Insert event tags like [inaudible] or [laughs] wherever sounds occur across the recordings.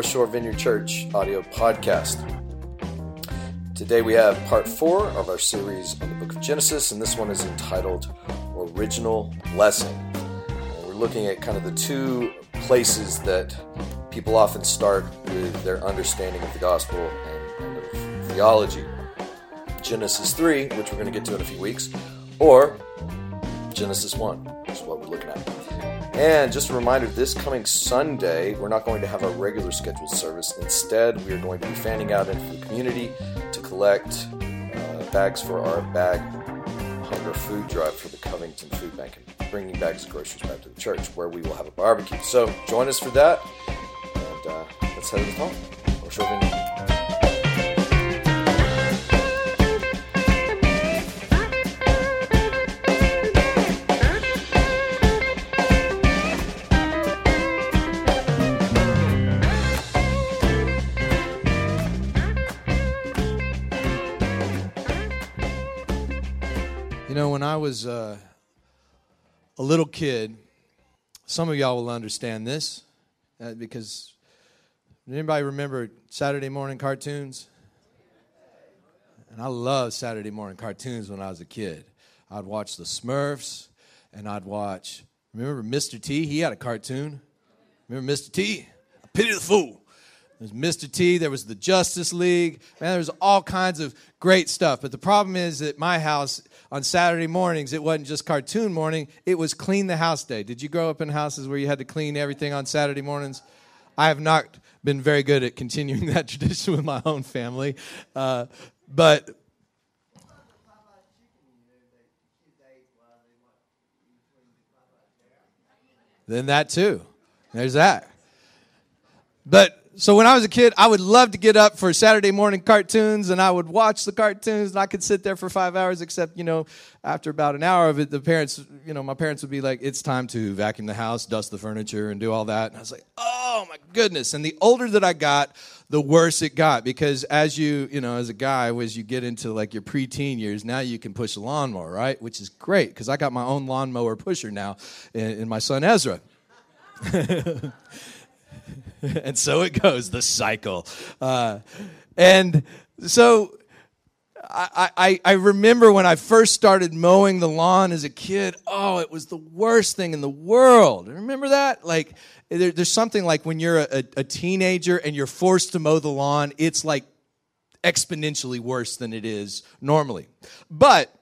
North Shore Vineyard Church audio podcast. Today we have part four of our series on the book of Genesis, and this one is entitled Original Blessing. And we're looking at kind of the two places that people often start with their understanding of the gospel and, and of theology Genesis 3, which we're going to get to in a few weeks, or Genesis 1, which is what we're looking at. And just a reminder this coming Sunday, we're not going to have our regular scheduled service. Instead, we are going to be fanning out into the community to collect uh, bags for our bag hunger food drive for the Covington Food Bank and bringing bags of groceries back to the church where we will have a barbecue. So join us for that, and uh, let's head to the when was uh, a little kid, some of y'all will understand this uh, because anybody remember Saturday morning cartoons? And I loved Saturday morning cartoons when I was a kid. I'd watch the Smurfs and I'd watch, remember Mr. T? He had a cartoon. Remember Mr. T? I pity the fool. There's Mr. T, there was the Justice League. Man, there was all kinds of great stuff. But the problem is that my house, on Saturday mornings, it wasn't just cartoon morning, it was clean the house day. Did you grow up in houses where you had to clean everything on Saturday mornings? I have not been very good at continuing [laughs] that tradition with my own family. Uh, but then that too. There's that. But so when I was a kid, I would love to get up for Saturday morning cartoons and I would watch the cartoons and I could sit there for five hours, except, you know, after about an hour of it, the parents, you know, my parents would be like, it's time to vacuum the house, dust the furniture, and do all that. And I was like, oh my goodness. And the older that I got, the worse it got because as you, you know, as a guy, as you get into like your preteen years, now you can push a lawnmower, right? Which is great because I got my own lawnmower pusher now in, in my son Ezra. [laughs] [laughs] and so it goes, the cycle. Uh, and so I, I, I remember when I first started mowing the lawn as a kid, oh, it was the worst thing in the world. Remember that? Like, there, there's something like when you're a, a teenager and you're forced to mow the lawn, it's like exponentially worse than it is normally. But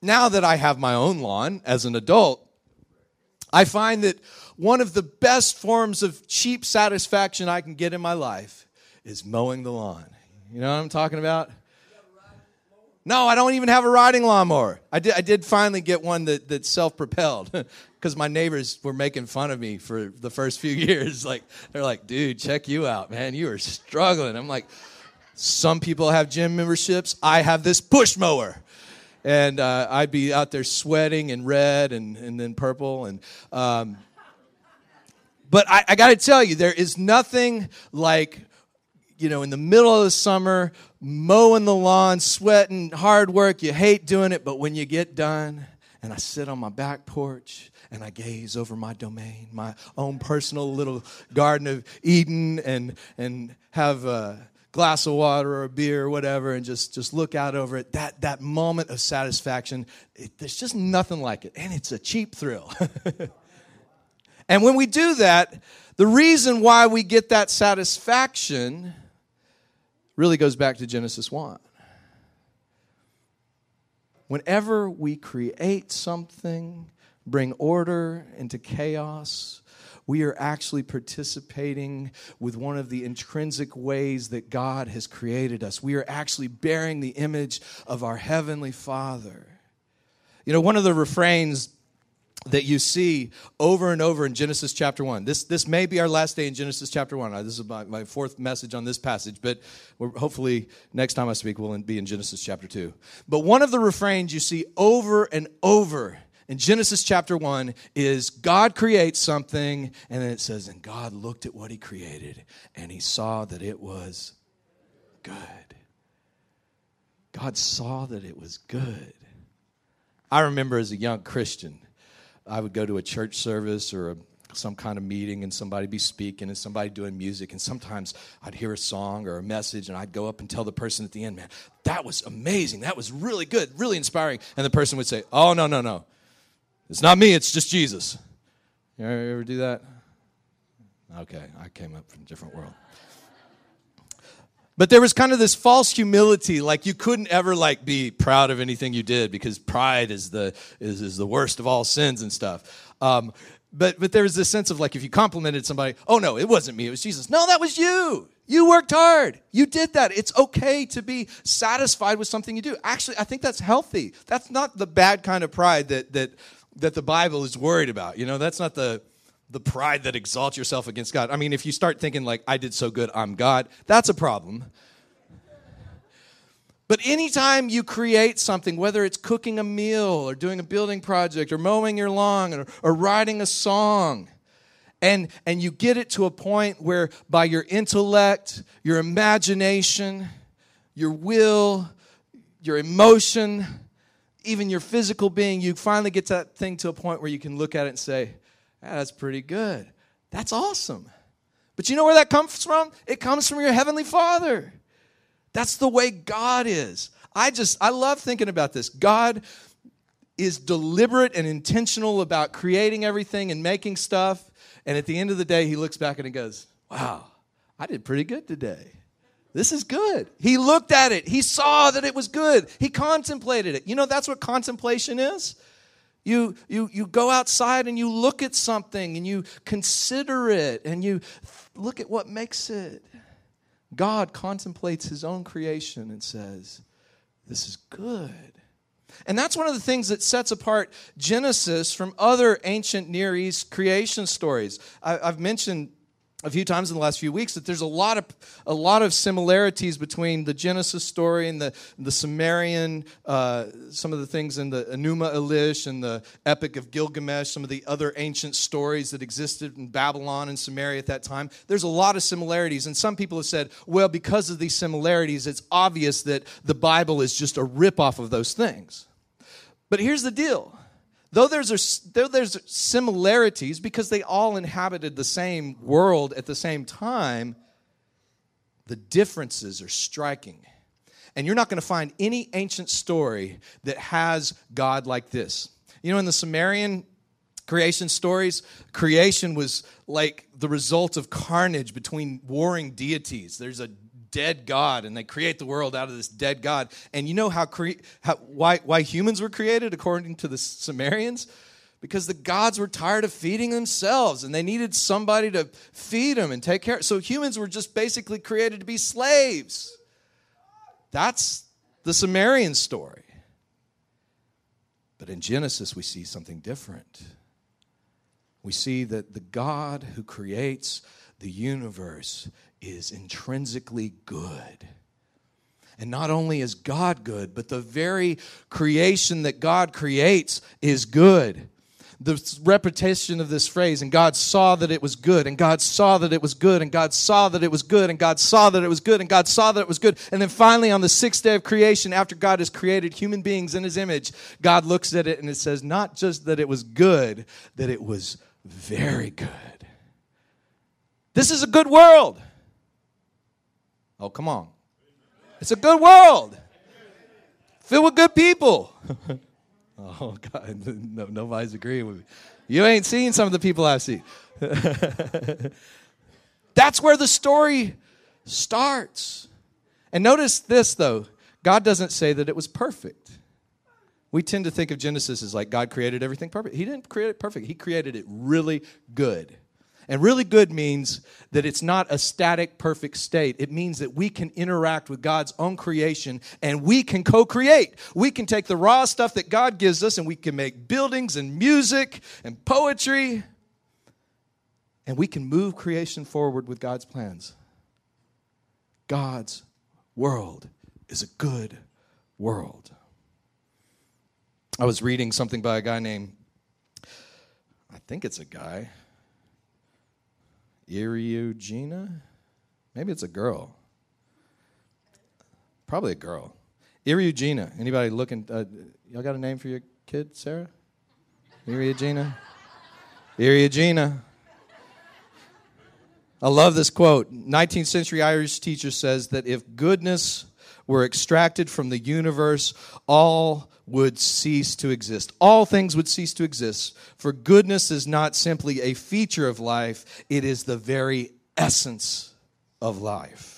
now that I have my own lawn as an adult, I find that one of the best forms of cheap satisfaction I can get in my life is mowing the lawn. You know what I'm talking about? No, I don't even have a riding lawnmower. I did, I did finally get one that, that's self propelled because [laughs] my neighbors were making fun of me for the first few [laughs] years. Like, they're like, dude, check you out, man. You are struggling. I'm like, some people have gym memberships. I have this push mower. And uh, I'd be out there sweating and red and, and then purple. And um, but I, I got to tell you, there is nothing like, you know, in the middle of the summer, mowing the lawn, sweating, hard work. You hate doing it, but when you get done, and I sit on my back porch and I gaze over my domain, my own personal little garden of Eden, and and have a glass of water or a beer or whatever, and just just look out over it. That that moment of satisfaction, it, there's just nothing like it, and it's a cheap thrill. [laughs] And when we do that, the reason why we get that satisfaction really goes back to Genesis 1. Whenever we create something, bring order into chaos, we are actually participating with one of the intrinsic ways that God has created us. We are actually bearing the image of our Heavenly Father. You know, one of the refrains that you see over and over in Genesis chapter 1. This, this may be our last day in Genesis chapter 1. Uh, this is my, my fourth message on this passage, but hopefully next time I speak we'll be in Genesis chapter 2. But one of the refrains you see over and over in Genesis chapter 1 is God creates something, and then it says, And God looked at what he created, and he saw that it was good. God saw that it was good. I remember as a young Christian, I would go to a church service or a some kind of meeting and somebody be speaking and somebody doing music and sometimes I'd hear a song or a message and I'd go up and tell the person at the end, man, that was amazing. That was really good, really inspiring. And the person would say, oh, no, no, no. It's not me, it's just Jesus. You ever do that? Okay, I came up from a different world. But there was kind of this false humility, like you couldn't ever like be proud of anything you did because pride is the is, is the worst of all sins and stuff. Um, but but there was this sense of like if you complimented somebody, oh no, it wasn't me, it was Jesus. No, that was you. You worked hard. You did that. It's okay to be satisfied with something you do. Actually, I think that's healthy. That's not the bad kind of pride that that that the Bible is worried about. You know, that's not the the pride that exalts yourself against God. I mean, if you start thinking like I did so good, I'm God, that's a problem. But anytime you create something, whether it's cooking a meal or doing a building project or mowing your lawn or, or writing a song, and, and you get it to a point where by your intellect, your imagination, your will, your emotion, even your physical being, you finally get that thing to a point where you can look at it and say, That's pretty good. That's awesome. But you know where that comes from? It comes from your Heavenly Father. That's the way God is. I just, I love thinking about this. God is deliberate and intentional about creating everything and making stuff. And at the end of the day, he looks back and he goes, Wow, I did pretty good today. This is good. He looked at it. He saw that it was good. He contemplated it. You know, that's what contemplation is. You, you, you go outside and you look at something and you consider it and you look at what makes it. God contemplates his own creation and says, This is good. And that's one of the things that sets apart Genesis from other ancient Near East creation stories. I, have mentioned a few times in the last few weeks that there's a lot of a lot of similarities between the Genesis story and the the Sumerian, uh, some of the things in the Enuma Elish and the Epic of Gilgamesh, some of the other ancient stories that existed in Babylon and Sumeria at that time. There's a lot of similarities, and some people have said, well, because of these similarities, it's obvious that the Bible is just a ripoff of those things. But here's the deal Though there's, though there's similarities because they all inhabited the same world at the same time, the differences are striking. And you're not going to find any ancient story that has God like this. You know, in the Sumerian creation stories, creation was like the result of carnage between warring deities. There's a dead God, and they create the world out of this dead God. And you know how, cre- how why, why humans were created according to the Sumerians? Because the gods were tired of feeding themselves and they needed somebody to feed them and take care. So humans were just basically created to be slaves. That's the Sumerian story. But in Genesis, we see something different. We see that the God who creates the universe is intrinsically good. And not only is God good, but the very creation that God creates is good. The repetition of this phrase, and God saw that it was good, and God saw that it was good, and God saw that it was good, and God saw that it was good, and God saw that it was good. And then finally, on the sixth day of creation, after God has created human beings in his image, God looks at it and it says, not just that it was good, that it was very good. This is a good world. Oh, come on. It's a good world. Filled with good people. [laughs] oh, God. [laughs] No, nobody's agreeing with me. You ain't seen some of the people I've seen. [laughs] That's where the story starts. And notice this, though God doesn't say that it was perfect. We tend to think of Genesis as like God created everything perfect. He didn't create it perfect, He created it really good. And really good means that it's not a static, perfect state. It means that we can interact with God's own creation and we can co create. We can take the raw stuff that God gives us and we can make buildings and music and poetry and we can move creation forward with God's plans. God's world is a good world. I was reading something by a guy named, I think it's a guy. Eriugena? Maybe it's a girl. Probably a girl. Eriugena. Anybody looking? Uh, y'all got a name for your kid, Sarah? Eriugena? Eriugena. I love this quote. 19th century Irish teacher says that if goodness were extracted from the universe, all would cease to exist. All things would cease to exist. For goodness is not simply a feature of life, it is the very essence of life.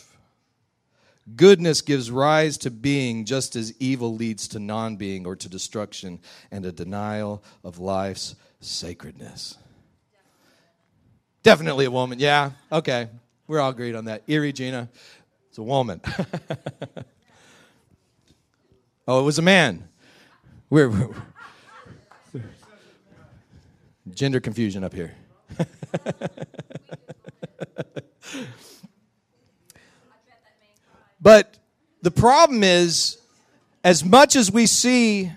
Goodness gives rise to being just as evil leads to non being or to destruction and a denial of life's sacredness. Definitely a woman. Yeah, okay. We're all agreed on that. Eriugena, it's a woman. [laughs] oh, it was a man. We're, we're gender confusion up here. but the problem is, as much as we see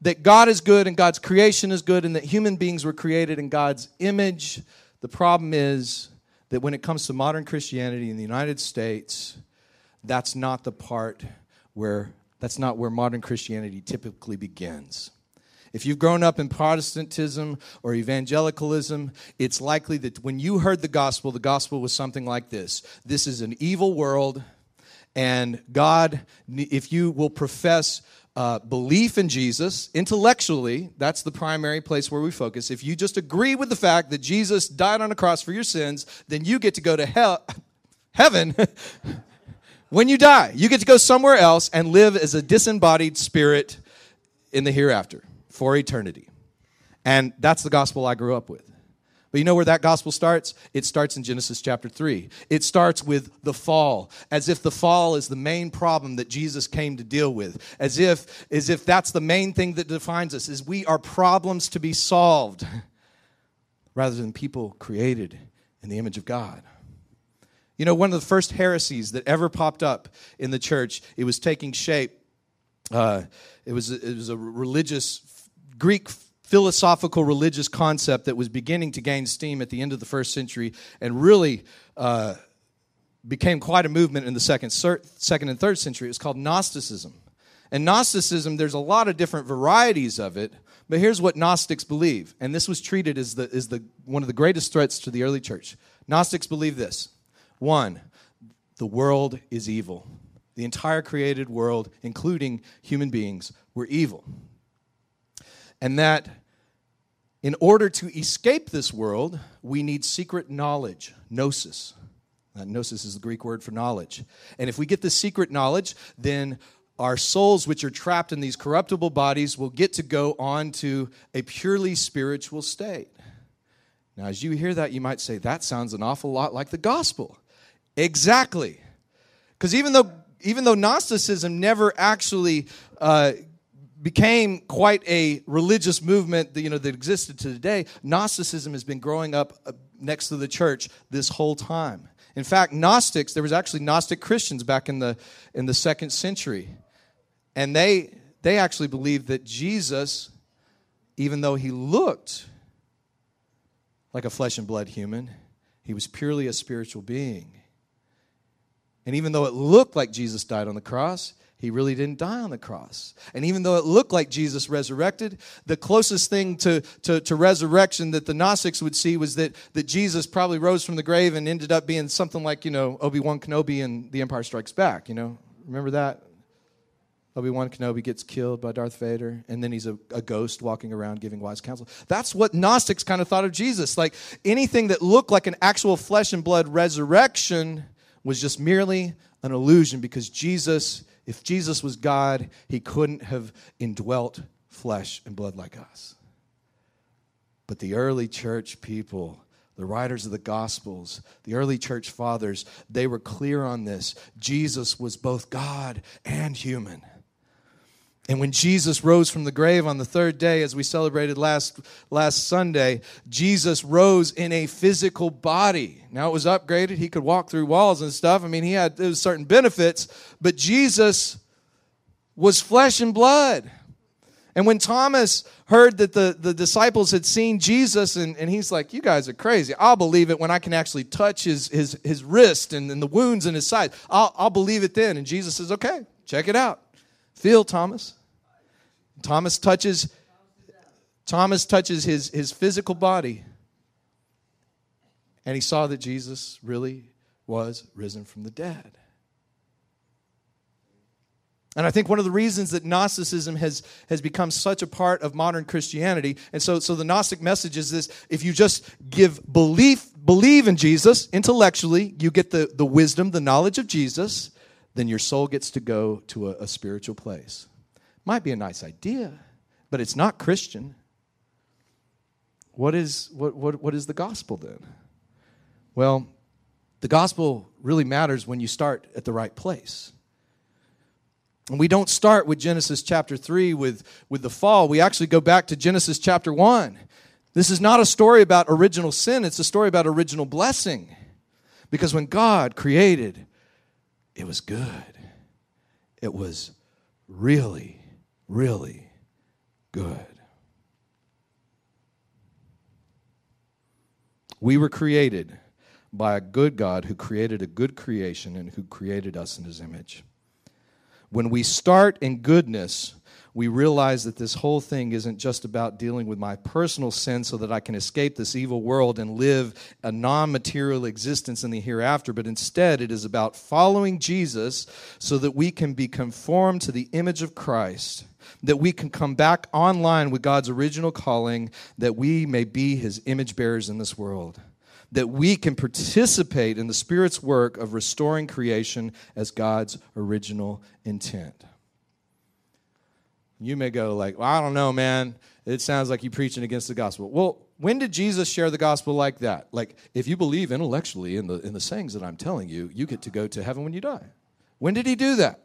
that God is good and God's creation is good and that human beings were created in God's image, the problem is that when it comes to modern Christianity in the United States, that's not the part where that's not where modern Christianity typically begins. If you've grown up in Protestantism or evangelicalism, it's likely that when you heard the gospel, the gospel was something like this This is an evil world, and God, if you will profess uh, belief in Jesus, intellectually, that's the primary place where we focus. If you just agree with the fact that Jesus died on a cross for your sins, then you get to go to hell, [laughs] heaven [laughs] when you die. You get to go somewhere else and live as a disembodied spirit in the hereafter for eternity. And that's the gospel I grew up with. But you know where that gospel starts? It starts in Genesis chapter 3. It starts with the fall, as if the fall is the main problem that Jesus came to deal with. As if as if that's the main thing that defines us is we are problems to be solved [laughs] rather than people created in the image of God. You know, one of the first heresies that ever popped up in the church, it was taking shape. Uh, it, was, it was a religious, Greek philosophical religious concept that was beginning to gain steam at the end of the first century and really uh, became quite a movement in the second, second and third century. It was called Gnosticism. And Gnosticism, there's a lot of different varieties of it, but here's what Gnostics believe. And this was treated as, the, as the, one of the greatest threats to the early church. Gnostics believe this one, the world is evil. The entire created world, including human beings, were evil. And that in order to escape this world, we need secret knowledge, gnosis. Gnosis is the Greek word for knowledge. And if we get this secret knowledge, then our souls, which are trapped in these corruptible bodies, will get to go on to a purely spiritual state. Now, as you hear that, you might say, that sounds an awful lot like the gospel. Exactly. Because even though even though Gnosticism never actually uh, became quite a religious movement that, you know, that existed to today, Gnosticism has been growing up uh, next to the church this whole time. In fact, Gnostics, there was actually Gnostic Christians back in the in the second century. And they they actually believed that Jesus, even though he looked like a flesh and blood human, he was purely a spiritual being. And even though it looked like Jesus died on the cross, he really didn't die on the cross. And even though it looked like Jesus resurrected, the closest thing to, to, to, resurrection that the Gnostics would see was that, that Jesus probably rose from the grave and ended up being something like, you know, Obi Wan Kenobi in The Empire Strikes Back. You know, remember that? Obi Wan Kenobi gets killed by Darth Vader, and then he's a, a, ghost walking around giving wise counsel. That's what Gnostics kind of thought of Jesus. Like anything that looked like an actual flesh and blood resurrection was just merely an illusion because Jesus, if Jesus was God, he couldn't have indwelt flesh and blood like us. But the early church people, the writers of the Gospels, the early church fathers, they were clear on this. Jesus was both God and human. And when Jesus rose from the grave on the third day, as we celebrated last, last Sunday, Jesus rose in a physical body. Now it was upgraded. He could walk through walls and stuff. I mean, he had certain benefits, but Jesus was flesh and blood. And when Thomas heard that the, the disciples had seen Jesus, and, and he's like, You guys are crazy. I'll believe it when I can actually touch his, his, his wrist and, and the wounds in his side. I'll, I'll believe it then. And Jesus says, Okay, check it out. Feel, Thomas. Thomas touches Thomas touches his, his physical body. and he saw that Jesus really was risen from the dead. And I think one of the reasons that Gnosticism has, has become such a part of modern Christianity, and so, so the Gnostic message is this if you just give belief, believe in Jesus intellectually, you get the, the wisdom, the knowledge of Jesus, then your soul gets to go to a, a spiritual place. Might be a nice idea, but it's not Christian. What is, what, what, what is the gospel then? Well, the gospel really matters when you start at the right place. And we don't start with Genesis chapter 3 with, with the fall. We actually go back to Genesis chapter 1. This is not a story about original sin, it's a story about original blessing. Because when God created, it was good. It was really, really good. We were created by a good God who created a good creation and who created us in his image. When we start in goodness, we realize that this whole thing isn't just about dealing with my personal sin so that I can escape this evil world and live a non material existence in the hereafter, but instead it is about following Jesus so that we can be conformed to the image of Christ, that we can come back online with God's original calling, that we may be his image bearers in this world that we can participate in the Spirit's work of restoring creation as God's original intent. You may go like, well, I don't know, man. It sounds like you're preaching against the gospel. Well, when did Jesus share the gospel like that? Like, if you believe intellectually in the, in the sayings that I'm telling you, you get to go to heaven when you die. When did he do that?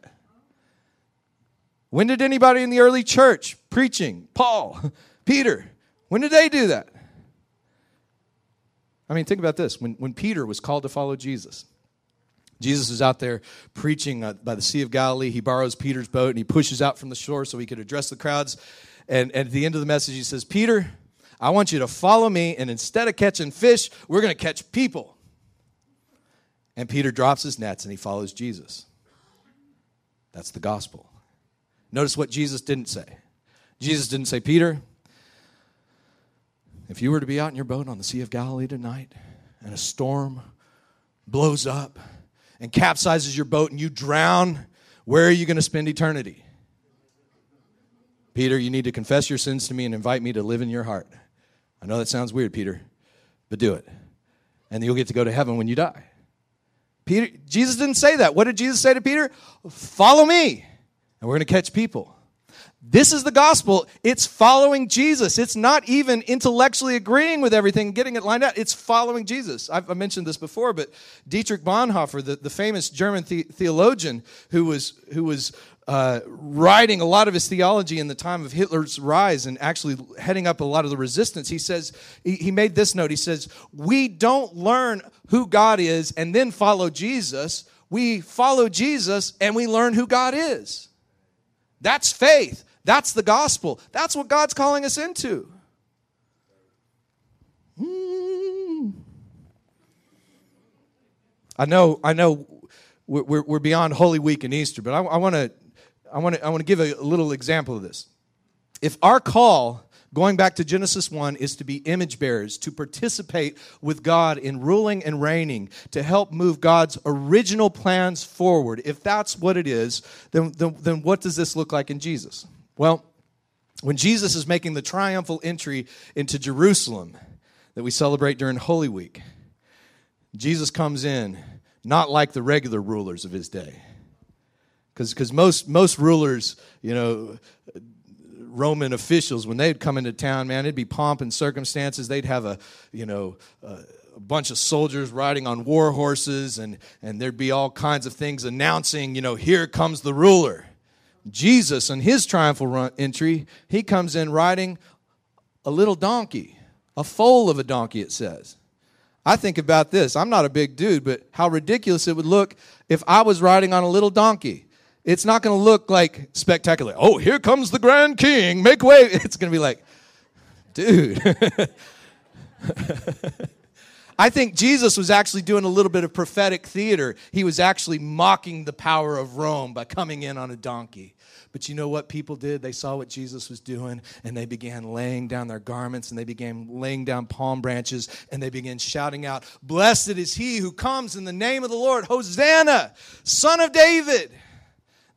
When did anybody in the early church preaching, Paul, [laughs] Peter, when did they do that? I mean, think about this. When, when Peter was called to follow Jesus, Jesus is out there preaching uh, by the Sea of Galilee. He borrows Peter's boat and he pushes out from the shore so he could address the crowds. And, and at the end of the message, he says, Peter, I want you to follow me, and instead of catching fish, we're going to catch people. And Peter drops his nets and he follows Jesus. That's the gospel. Notice what Jesus didn't say. Jesus didn't say, Peter, if you were to be out in your boat on the Sea of Galilee tonight and a storm blows up and capsizes your boat and you drown, where are you going to spend eternity? Peter, you need to confess your sins to me and invite me to live in your heart. I know that sounds weird, Peter, but do it. And you'll get to go to heaven when you die. Peter, Jesus didn't say that. What did Jesus say to Peter? Follow me, and we're going to catch people. This is the gospel. It's following Jesus. It's not even intellectually agreeing with everything, getting it lined out. It's following Jesus. I've, mentioned this before, but Dietrich Bonhoeffer, the, the famous German the, theologian who was, who was uh, writing a lot of his theology in the time of Hitler's rise and actually heading up a lot of the resistance, he says, he, he made this note. He says, We don't learn who God is and then follow Jesus. We follow Jesus and we learn who God is. That's faith. That's the gospel. That's what God's calling us into. Mm. I know, I know, we're, we're beyond Holy Week and Easter, but I want to, I want to, I want to give a little example of this. If our call going back to Genesis 1, is to be image bearers, to participate with God in ruling and reigning, to help move God's original plans forward. If that's what it is, then, then, then what does this look like in Jesus? Well, when Jesus is making the triumphal entry into Jerusalem that we celebrate during Holy Week, Jesus comes in not like the regular rulers of his day. Because most, most rulers, you know, Roman officials, when they'd come into town, man, it'd be pomp and circumstances. They'd have a, you know, a, bunch of soldiers riding on war horses, and, and there'd be all kinds of things announcing, you know, here comes the ruler. Jesus, on his triumphal run, entry, he comes in riding a little donkey, a foal of a donkey, it says. I think about this. I'm not a big dude, but how ridiculous it would look if I was riding on a little donkey. It's not going to look like spectacular. Oh, here comes the Grand King. Make way. [laughs] It's going to be like, dude. [laughs] I think Jesus was actually doing a little bit of prophetic theater. He was actually mocking the power of Rome by coming in on a donkey. But you know what people did? They saw what Jesus was doing and they began laying down their garments and they began laying down palm branches and they began shouting out, Blessed is he who comes in the name of the Lord, Hosanna, son of David.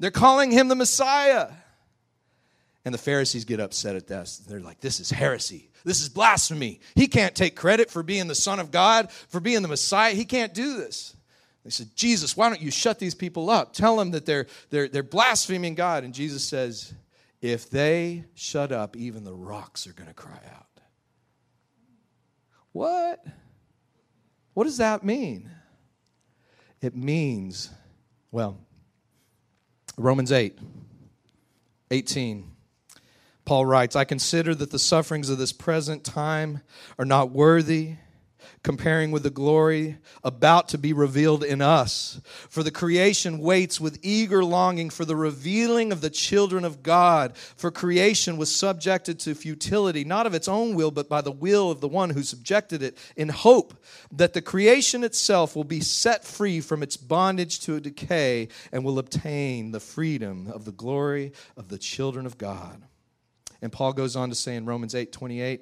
They're calling him the Messiah. And the Pharisees get upset at this. They're like, This is heresy. This is blasphemy. He can't take credit for being the Son of God, for being the Messiah. He can't do this. They said, Jesus, why don't you shut these people up? Tell them that they're, they're, they're blaspheming God. And Jesus says, If they shut up, even the rocks are going to cry out. What? What does that mean? It means, well, Romans 8, 18. Paul writes, I consider that the sufferings of this present time are not worthy comparing with the glory about to be revealed in us. For the creation waits with eager longing for the revealing of the children of God. For creation was subjected to futility, not of its own will, but by the will of the one who subjected it, in hope that the creation itself will be set free from its bondage to decay and will obtain the freedom of the glory of the children of God. And Paul goes on to say in Romans 8 28,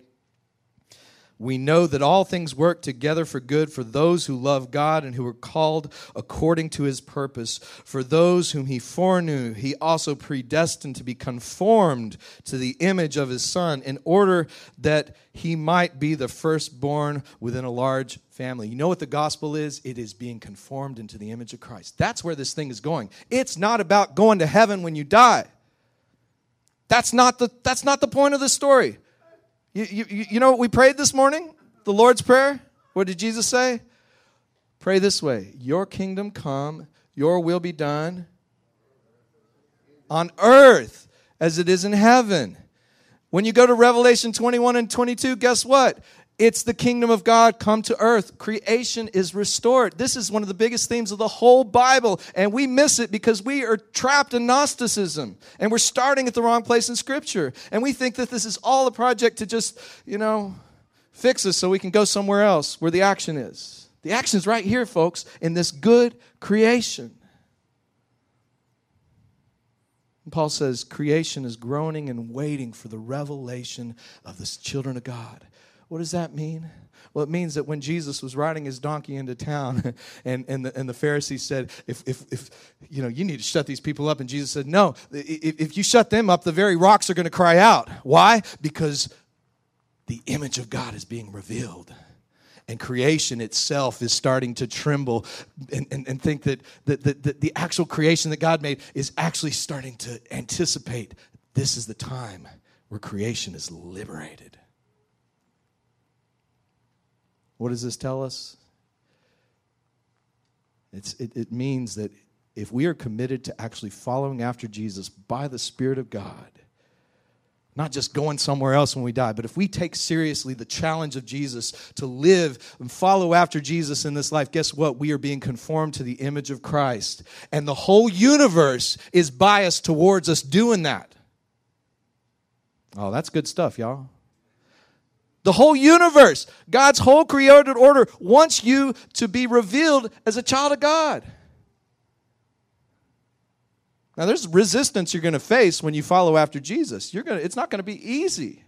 we know that all things work together for good for those who love God and who are called according to his purpose. For those whom he foreknew, he also predestined to be conformed to the image of his Son in order that he might be the firstborn within a large family. You know what the gospel is? It is being conformed into the image of Christ. That's where this thing is going. It's not about going to heaven when you die. That's not the, that's not the point of the story. You, you, you know what we prayed this morning? The Lord's Prayer? What did Jesus say? Pray this way Your kingdom come, your will be done on earth as it is in heaven. When you go to Revelation 21 and 22, guess what? It's the kingdom of God come to earth. Creation is restored. This is one of the biggest themes of the whole Bible, and we miss it because we are trapped in Gnosticism and we're starting at the wrong place in Scripture. And we think that this is all a project to just, you know, fix us so we can go somewhere else where the action is. The action is right here, folks, in this good creation. And Paul says creation is groaning and waiting for the revelation of the children of God. What does that mean? Well, it means that when Jesus was riding his donkey into town [laughs] and, and, the, and the Pharisees said, if, if, if, you know, you need to shut these people up. And Jesus said, no, if, if you shut them up, the very rocks are going to cry out. Why? Because the image of God is being revealed. And creation itself is starting to tremble and, and, and think that, that, that, that the actual creation that God made is actually starting to anticipate this is the time where creation is liberated. What does this tell us? It's, it, it means that if we are committed to actually following after Jesus by the Spirit of God, not just going somewhere else when we die, but if we take seriously the challenge of Jesus to live and follow after Jesus in this life, guess what? We are being conformed to the image of Christ. And the whole universe is biased towards us doing that. Oh, that's good stuff, y'all. The whole universe, God's whole created order wants you to be revealed as a child of God. Now there's resistance you're going to face when you follow after Jesus. You're going to, it's not going to be easy.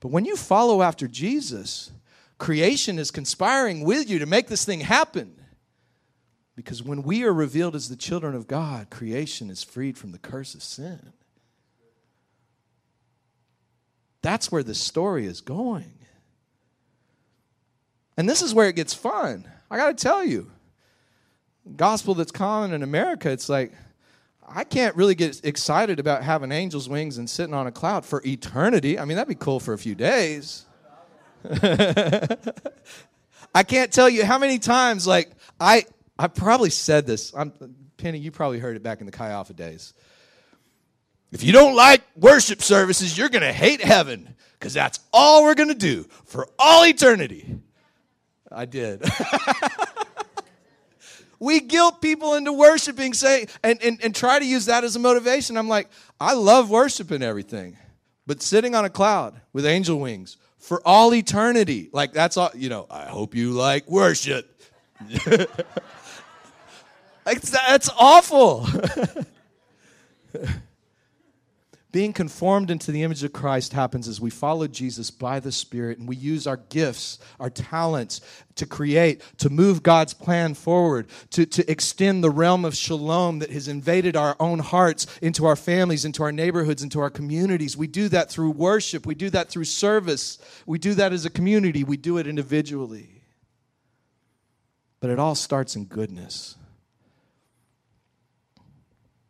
But when you follow after Jesus, creation is conspiring with you to make this thing happen. Because when we are revealed as the children of God, creation is freed from the curse of sin. That's where the story is going. And this is where it gets fun. I got to tell you, gospel that's common in America, it's like, I can't really get excited about having angels' wings and sitting on a cloud for eternity. I mean, that'd be cool for a few days. [laughs] I can't tell you how many times, like, I, I probably said this. I'm, Penny, you probably heard it back in the Chi Alpha days. If you don't like worship services, you're going to hate heaven because that's all we're going to do for all eternity. I did. [laughs] we guilt people into worshiping, say, and, and, and try to use that as a motivation. I'm like, I love worshiping everything, but sitting on a cloud with angel wings for all eternity. Like that's all, you know, I hope you like worship. [laughs] that's awful. [laughs] Being conformed into the image of Christ happens as we follow Jesus by the Spirit and we use our gifts, our talents to create, to move God's plan forward, to, to extend the realm of shalom that has invaded our own hearts into our families, into our neighborhoods, into our communities. We do that through worship, we do that through service, we do that as a community, we do it individually. But it all starts in goodness.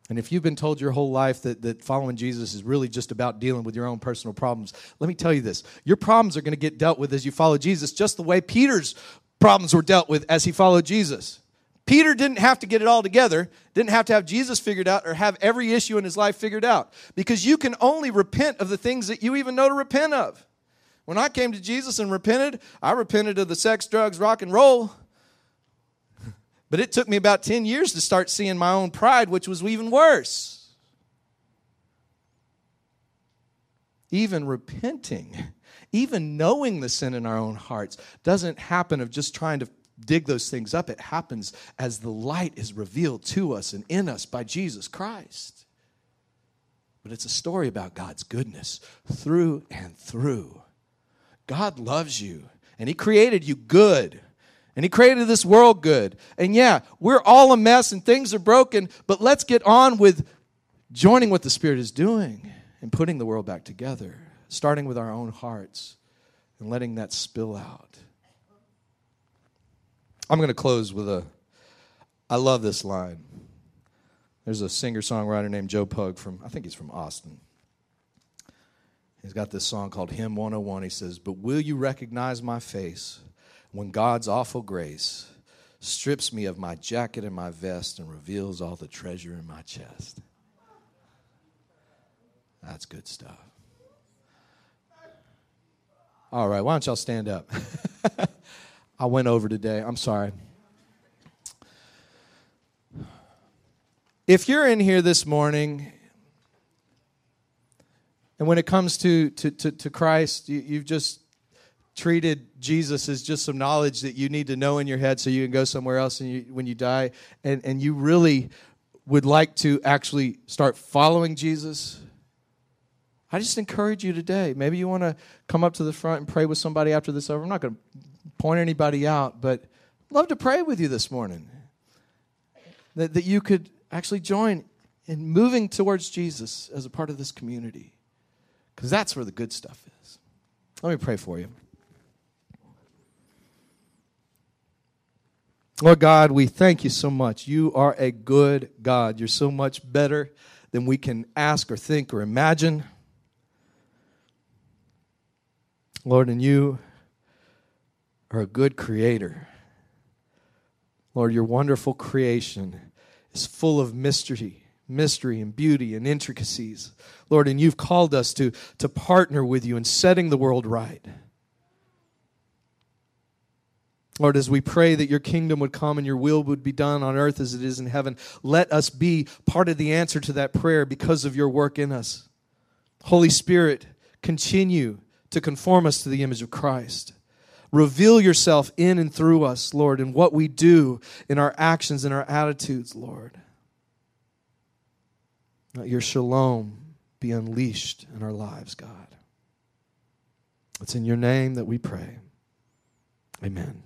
And if you've been told your whole life that, that following Jesus is really just about dealing with your own personal problems, let me tell you this. Your problems are going to get dealt with as you follow Jesus, just the way Peter's problems were dealt with as he followed Jesus. Peter didn't have to get it all together, didn't have to have Jesus figured out or have every issue in his life figured out. Because you can only repent of the things that you even know to repent of. When I came to Jesus and repented, I repented of the sex, drugs, rock and roll. But it took me about 10 years to start seeing my own pride, which was even worse. Even repenting, even knowing the sin in our own hearts, doesn't happen of just trying to dig those things up. It happens as the light is revealed to us and in us by Jesus Christ. But it's a story about God's goodness through and through. God loves you, and He created you good. And he created this world good. And yeah, we're all a mess and things are broken, but let's get on with joining what the Spirit is doing and putting the world back together, starting with our own hearts and letting that spill out. I'm going to close with a I love this line. There's a singer songwriter named Joe Pug from, I think he's from Austin. He's got this song called Hymn 101. He says, But will you recognize my face? When God's awful grace strips me of my jacket and my vest and reveals all the treasure in my chest. That's good stuff. All right, why don't y'all stand up? [laughs] I went over today. I'm sorry. If you're in here this morning, and when it comes to, to, to, to Christ, you, you've just treated Jesus as just some knowledge that you need to know in your head so you can go somewhere else and you, when you die, and, and you really would like to actually start following Jesus, I just encourage you today. Maybe you want to come up to the front and pray with somebody after this over. I'm not going to point anybody out, but I'd love to pray with you this morning. That, that you could actually join in moving towards Jesus as a part of this community. Because that's where the good stuff is. Let me pray for you. Lord God, we thank you so much. You are a good God. You're so much better than we can ask or think or imagine. Lord, and you are a good creator. Lord, your wonderful creation is full of mystery, mystery and beauty and intricacies. Lord, and you've called us to, to partner with you in setting the world right. Lord, as we pray that your kingdom would come and your will would be done on earth as it is in heaven, let us be part of the answer to that prayer because of your work in us. Holy Spirit, continue to conform us to the image of Christ. Reveal yourself in and through us, Lord, in what we do, in our actions, in our attitudes, Lord. Let your shalom be unleashed in our lives, God. It's in your name that we pray. Amen.